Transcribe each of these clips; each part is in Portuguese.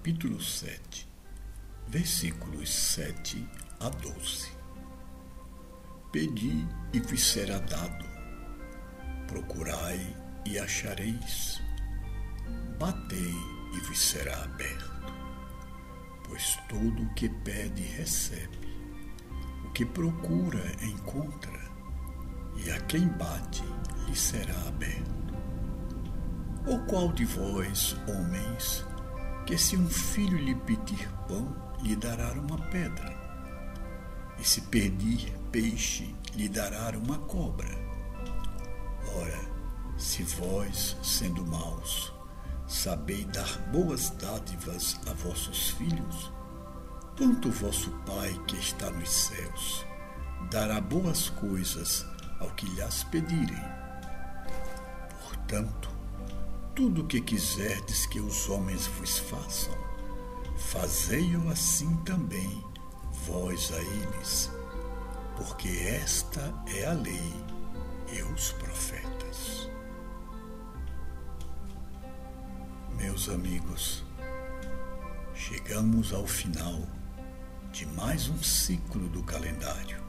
capítulo 7, versículos 7 a 12. Pedi e vos será dado, procurai e achareis, batei e vos será aberto, pois todo o que pede recebe, o que procura encontra, e a quem bate lhe será aberto. Ou qual de vós, homens, que se um filho lhe pedir pão, lhe dará uma pedra? E se pedir peixe, lhe dará uma cobra? Ora, se vós, sendo maus, sabeis dar boas dádivas a vossos filhos, quanto vosso Pai que está nos céus dará boas coisas ao que lhas pedirem. Portanto, tudo o que quiserdes que os homens vos façam, fazei-o assim também vós a eles, porque esta é a lei e os profetas. Meus amigos, chegamos ao final de mais um ciclo do calendário,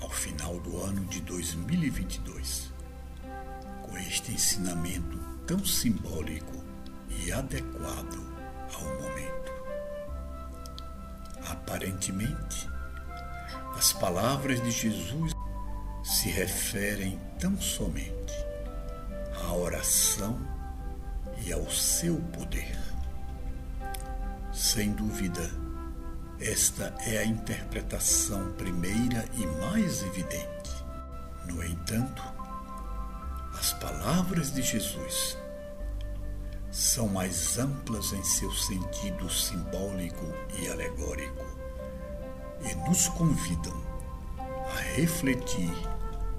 ao final do ano de 2022, com este ensinamento tão simbólico e adequado ao momento. Aparentemente, as palavras de Jesus se referem tão somente à oração e ao seu poder. Sem dúvida, esta é a interpretação primeira e mais evidente. No entanto, palavras de Jesus são mais amplas em seu sentido simbólico e alegórico e nos convidam a refletir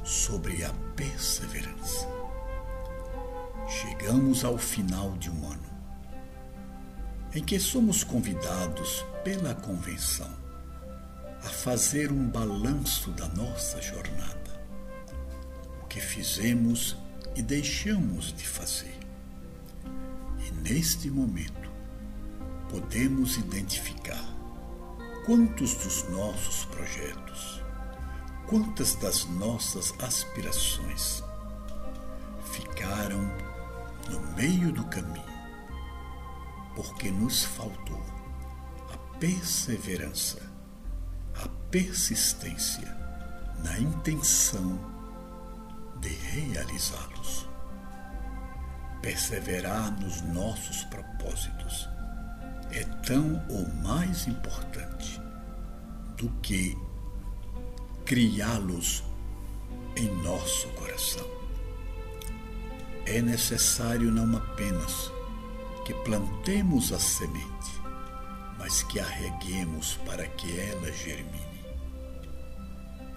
sobre a perseverança. Chegamos ao final de um ano em que somos convidados pela convenção a fazer um balanço da nossa jornada, o que fizemos e deixamos de fazer. E neste momento, podemos identificar quantos dos nossos projetos, quantas das nossas aspirações ficaram no meio do caminho, porque nos faltou a perseverança, a persistência na intenção de realizá-los. Perseverar nos nossos propósitos é tão ou mais importante do que criá-los em nosso coração. É necessário não apenas que plantemos a semente, mas que a reguemos para que ela germine.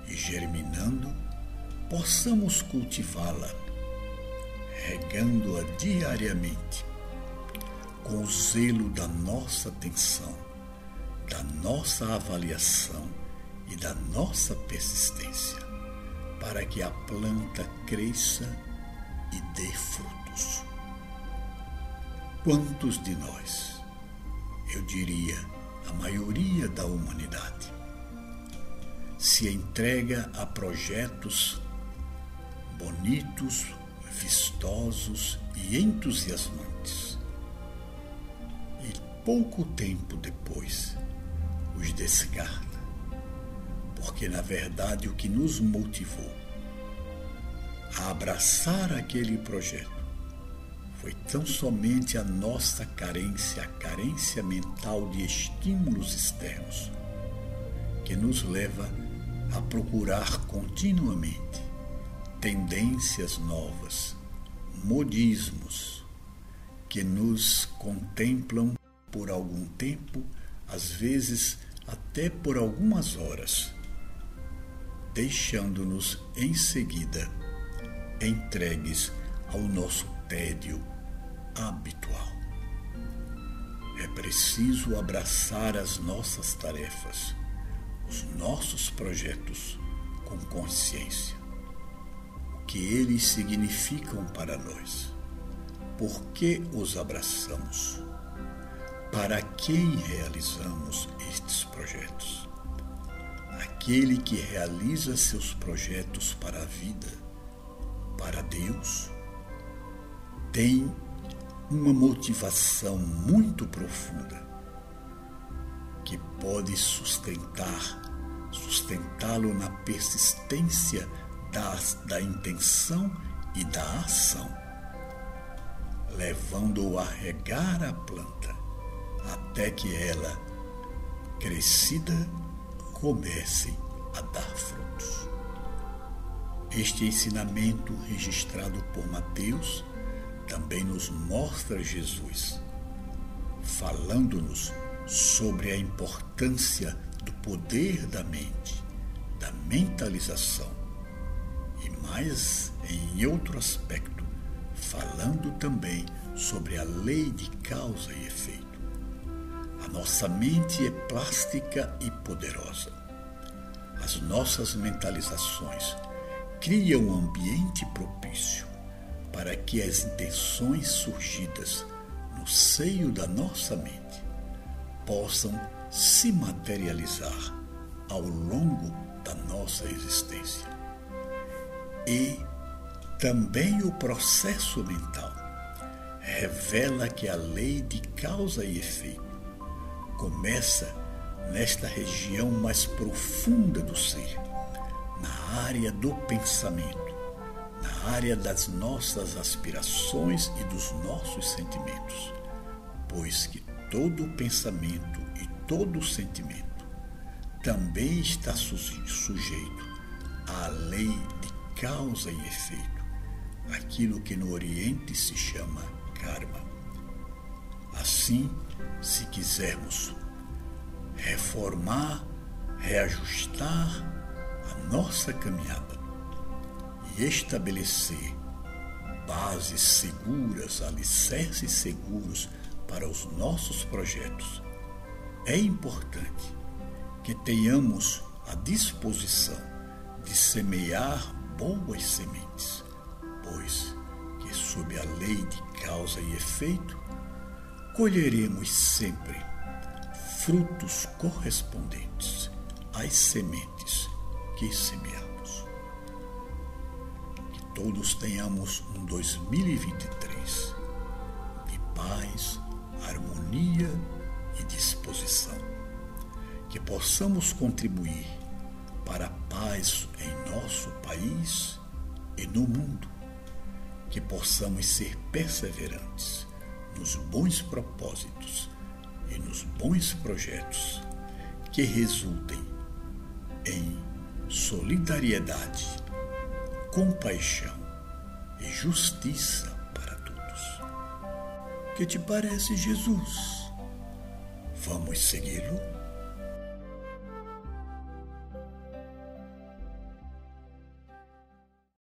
E germinando, possamos cultivá-la, regando-a diariamente, com o zelo da nossa atenção, da nossa avaliação e da nossa persistência, para que a planta cresça e dê frutos. Quantos de nós, eu diria, a maioria da humanidade, se entrega a projetos bonitos, vistosos e entusiasmantes. E pouco tempo depois os descarta, porque na verdade o que nos motivou a abraçar aquele projeto foi tão somente a nossa carência, a carência mental de estímulos externos, que nos leva a procurar continuamente tendências novas, modismos que nos contemplam por algum tempo, às vezes até por algumas horas, deixando-nos em seguida entregues ao nosso tédio habitual. É preciso abraçar as nossas tarefas, os nossos projetos com consciência que eles significam para nós. Por que os abraçamos? para quem realizamos estes projetos. Aquele que realiza seus projetos para a vida, para Deus, tem uma motivação muito profunda que pode sustentar, sustentá-lo na persistência da, da intenção e da ação, levando-o a regar a planta até que ela, crescida, comece a dar frutos. Este ensinamento registrado por Mateus também nos mostra Jesus, falando-nos sobre a importância do poder da mente, da mentalização, mais em outro aspecto, falando também sobre a lei de causa e efeito. A nossa mente é plástica e poderosa. As nossas mentalizações criam um ambiente propício para que as intenções surgidas no seio da nossa mente possam se materializar ao longo da nossa existência. E também o processo mental revela que a lei de causa e efeito começa nesta região mais profunda do ser, na área do pensamento na área das nossas aspirações e dos nossos sentimentos, pois que todo pensamento e todo sentimento também está sujeito à lei de causa e efeito, aquilo que no Oriente se chama karma. Assim, se quisermos reformar, reajustar a nossa caminhada, e estabelecer bases seguras, alicerces seguros para os nossos projetos, é importante que tenhamos a disposição de semear boas sementes, pois que sob a lei de causa e efeito colheremos sempre frutos correspondentes às sementes que semeamos todos tenhamos um 2023 de paz, harmonia e disposição. Que possamos contribuir para a paz em nosso país e no mundo. Que possamos ser perseverantes nos bons propósitos e nos bons projetos que resultem em solidariedade compaixão e justiça para todos. Que te parece, Jesus? Vamos segui-lo?